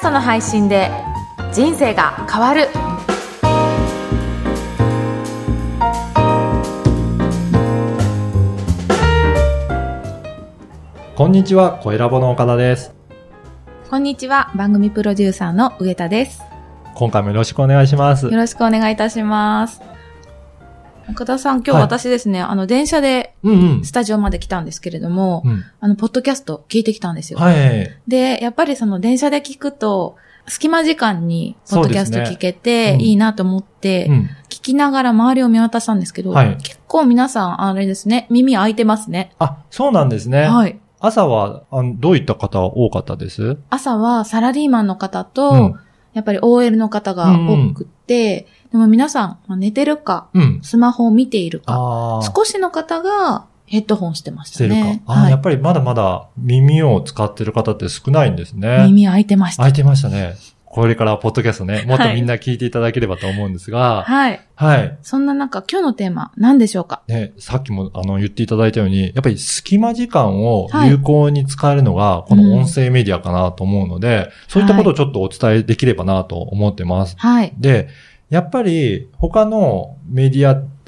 ストの配信で人生が変わるこんにちは、声ラボの岡田です。こんにちは番組プロデューサーの上田です今回もよろしくお願いしますよ。ろしくお願いいたします岡田さん今日はい私ですね、あの電車でうんうんス。タジオまで来たんですけれども、うん、あのポッドキャスト聞いてきたんですよ、はい。で、やっぱりその電車で聞くと、隙間時間にポッドキャスト聞けていいなと思って、うん。聞きながら周りを見渡したんですけど、はい結構皆さんあれですね、耳開いてますね。あ、そうなんですね。はい。朝はあの、どういった方多かったです？朝はサラリーマンの方と、うんやっぱり OL の方が多くって、でも皆さんまあ寝てるか、うん。スマホを見ているか。少しの方がヘッドホンしてまし。たね。あー、はいやっぱりまだまだ耳を使ってる方って少ないんですね。耳開いてました。開いてましたね。これからポッドキャストね、もっとみんな聞いていただければと思うんですが、はい。はい。そんな中、今日のテーマ、何でしょうか？ね、さっきもあの言っていただいたように、やっぱり隙間時間をはい有効に使えるのが、この音声メディアかなと思うので、そういったことをちょっとお伝えできればなと思ってます。はい。で、やっぱり他のメディアって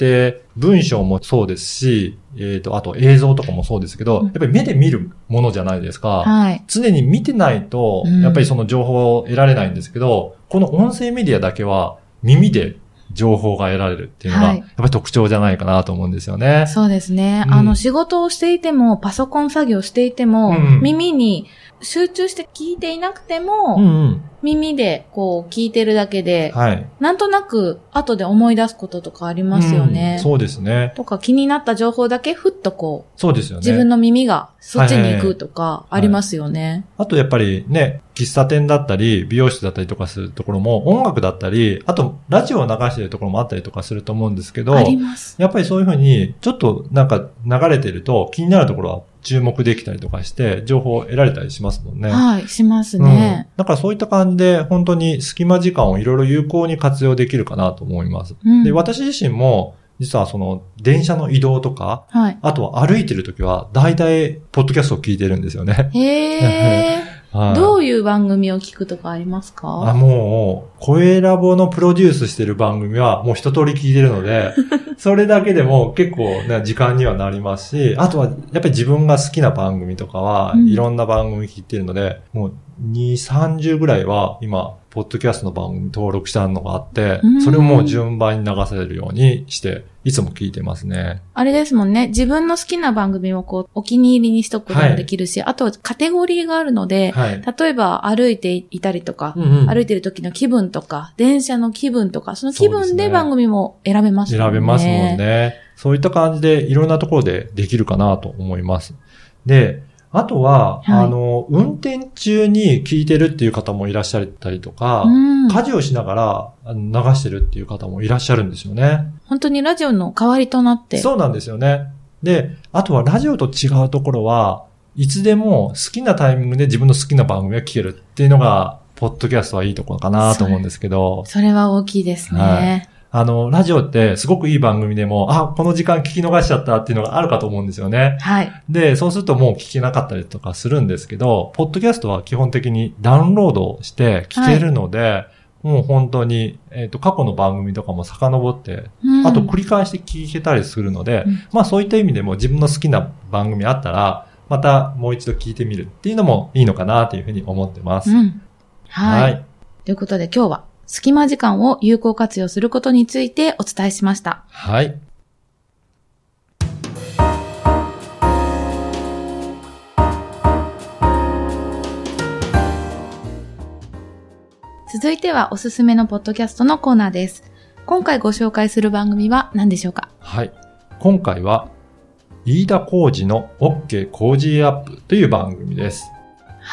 文章もそうですし、えっ、と、あと映像とかもそうですけど、うんやっぱり目で見るものじゃないですか。はい。常に見てないと、うんやっぱりその情報を得られないんですけど、この音声メディアだけは耳で情報が得られるっていうのが、はいやっぱり特徴じゃないかなと思うんですよね。そうですね。うんあの、仕事をしていても、パソコン作業していても、うん耳に集中して聞いていなくても、うんうん。耳でこう聞いてるだけで、はい。なんとなく後で思い出すこととかありますよね。うんそうですね。とか気になった情報だけふっとこう、そうですよね。自分の耳がそっちに行くとかはいありますよね。あとやっぱりね、喫茶店だったり、美容室だったりとかするところも、音楽だったり、あとラジオを流してるところもあったりとかすると思うんですけど、あります。やっぱりそういうふうに、ちょっとなんか流れてると気になるところは注目できたりとかして、情報を得られたりしますもんね。はい、しますうんね。だからそういった感じで、本当に隙間時間をいろいろ有効に活用できるかなと思います。うんで、私自身も、実はその、電車の移動とか、はい。あとは歩いてるときは、大体、ポッドキャストを聞いてるんですよね。へ はいー。どういう番組を聞くとかありますあ、かもう、声ラボのプロデュースしてる番組はもう一通り聞いてるので、それだけでも結構な時間にはなりますし、あとはやっぱり自分が好きな番組とかはうんいろんな番組聞いてるので、もう2、30ぐらいは今、ポッドキャストの番組登録したのがあってうん、それをもう順番に流されるようにして、いつも聞いてますね。あれですもんね。自分の好きな番組をこう、お気に入りにしとくこともできるし、あとカテゴリーがあるので、はい。例えば歩いていたりとか、うんうん歩いてる時の気分とか、電車の気分とか、その気分で番組も選べますね。選べますもん。ね。そういった感じでいろんなところでできるかなと思います。で、あとは、はいあの、運転中に聞いてるっていう方もいらっしゃったりとか、うん。家事をしながら流してるっていう方もいらっしゃるんですよね。本当にラジオの代わりとなって。そうなんですよね。で、あとはラジオと違うところは、いつでも好きなタイミングで自分の好きな番組が聞けるっていうのが、ポッドキャストはいいところかなと思うんですけど、それは大きいですね。はいあの、ラジオってすごくいい番組でも、あ、この時間聞き逃しちゃったっていうのがあるかと思うんですよね。はい。で、そうするともう聞けなかったりとかするんですけど、ポッドキャストは基本的にダウンロードして聞けるので、もう本当に、えっ、と、過去の番組とかも遡って、うんあと繰り返して聞けたりするので、うんまあそういった意味でも自分の好きな番組あったら、またもう一度聞いてみるっていうのもいいのかなというふうに思ってます。うん。はい。はい。ということで今日は、隙間時間を有効活用することについてお伝えしました。はい。続いてはおすすめのポッドキャストのコーナーです。今回ご紹介する番組は何でしょうか？はい。今回は、飯田浩二の OK 工事アップという番組です。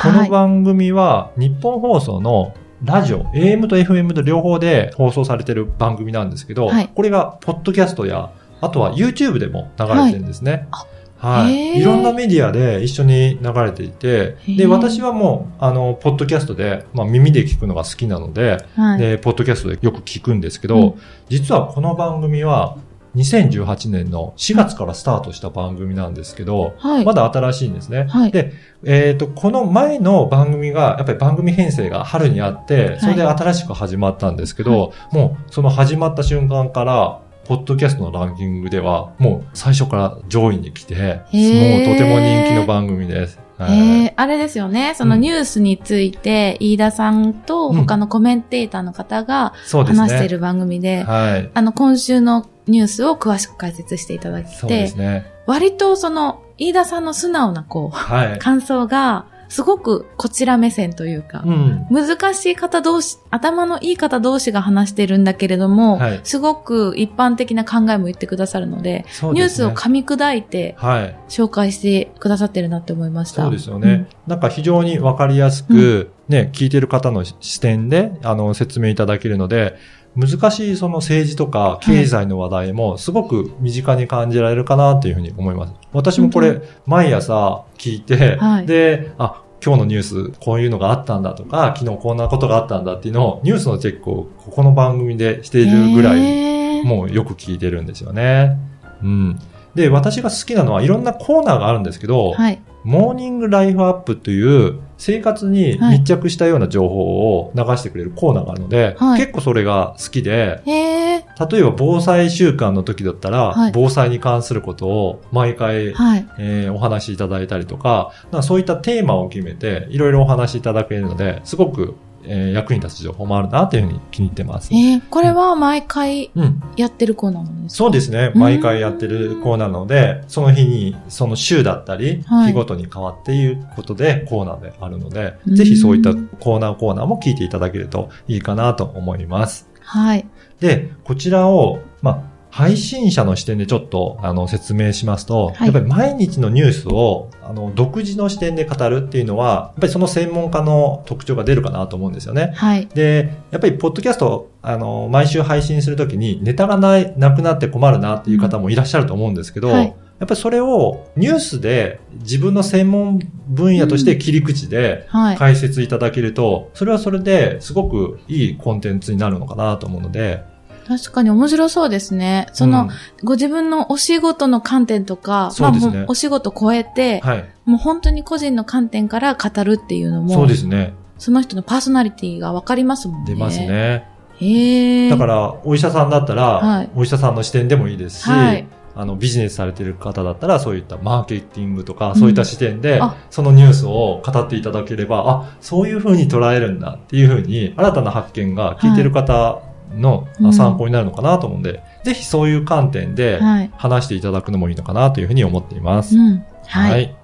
このはい。番組は日本放送のラジオ、AM と FM と両方で放送されてる番組なんですけど、はいこれがポッドキャストや、あとは YouTube でも流れてるんですね。あはい。へーいろんなメディアで一緒に流れていて、で、私はもう、あの、ポッドキャストで、まあ耳で聞くのが好きなので、はい。で、ポッドキャストでよく聞くんですけど、うん実はこの番組は、2018年の4月からスタートした番組なんですけど、はい。まだ新しいんですね。はいで、えっ、と、この前の番組が、やっぱり番組編成が春にあって、それで新しく始まったんですけど、もうその始まった瞬間から、ポッドキャストのランキングでは、もう最初から上位に来て、もうとーても人気の番組です。はいえー、あれですよね。そのニュースについて、飯田さんと他のコメンテーターの方が。話している番組で、はい。あの、今週のニュースを詳しく解説していただいそうでて、すね。割とその、飯田さんの素直なこう、はい。感想が、すごくこちら目線というか、うん。難しい方同士、頭のいい方同士が話してるんだけれども、はいすごく一般的な考えも言ってくださるので、そうニュースを噛み砕いてはい。紹介してくださってるなって思いました。そうですよね。なんか非常にわかりやすく、ね、聞いてる方の視点で、あの、説明いただけるので、難しいその政治とか経済の話題もすごく身近に感じられるかなというふうに思います。私もこ本れ、毎朝聞いて、はいで、あ、今日のニュース、こういうのがあったんだとか、昨日こんなことがあったんだっていうのを、ニュースのチェックをここの番組でしているぐらい、もうよく聞いてるんですよね。うん。で、私が好きなのはいろんなコーナーがあるんですけど、はい。モーニングライフアップという生活に密着したような情報を流してくれるコーナーがあるので、はい結構それが好きで。例えば防災週間の時だったら、はい防災に関することを毎回、はい。えーお話しいただいたりとか、かそういったテーマを決めて、いろいろお話しいただけるので、すごく、えー役に立つ情報もあるなというふうに気に入ってます。えー、これは毎回うん。やってるコーナーなんですか？そうですね。うん毎回やってるコーナーなので、その日に、その週だったり、はい日ごとに変わっていることでコーナーであるので、うんぜひそういったコーナーコーナーも聞いていただけるといいかなと思います。はい。で、こちらを、まあ、配信者の視点でちょっと、あの、説明しますと、はいやっぱり毎日のニュースを、あの、独自の視点で語るっていうのは、やっぱりその専門家の特徴が出るかなと思うんですよね。はい。で、やっぱり、ポッドキャスト、あの、毎週配信するときに、ネタがない、なくなって困るなっていう方もいらっしゃると思うんですけど、はいやっぱりそれをニュースで自分の専門分野として切り口ではい。解説いただけると、それはそれですごくいいコンテンツになるのかなと思うので、確かに面白そうですね。その、ご自分のお仕事の観点とか、そうですねまあお仕事超えてうん、はい。もう本当に個人の観点から語るっていうのも、そうですね。その人のパーソナリティがわかりますもんね。出ます。ね。へえ。だから、お医者さんだったら、はいお医者さんの視点でもいいですし、はいあの、ビジネスされてる方だったら、そういったマーケティングとか、んそういった視点であ、そのニュースを語っていただければ、あ、そういう風に捉えるんだっていう風に、新たな発見が聞いてる方の、参考になるのかなと思うんで、ぜひそういう観点ではい。話していただくのもいいのかなという風に思っています。うん。はい。はい。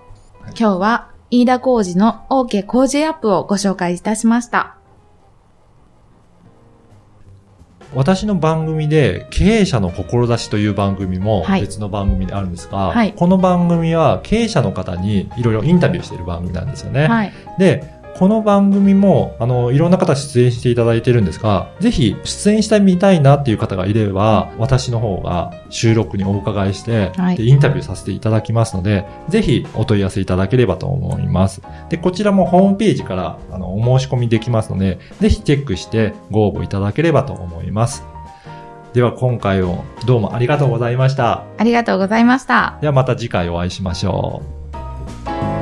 今日は、飯田工事の OK 工事アップをご紹介いたしました。私の番組で、経営者の志という番組もはい別の番組であるんですが、はいこの番組は経営者の方にいろいろインタビューしている番組なんですよね。はい。で、この番組も、あの、いろんな方出演していただいてるんですが、ぜひ出演してみたいなっていう方がいれば、私の方が収録にお伺いして、はいでインタビューさせていただきますので、ぜひお問い合わせいただければと思います。で、こちらもホームページからあのお申し込みできますので、ぜひチェックしてご応募いただければと思います。では今回もどうもありがとうございました。ありがとうございました。ではまた次回お会いしましょう。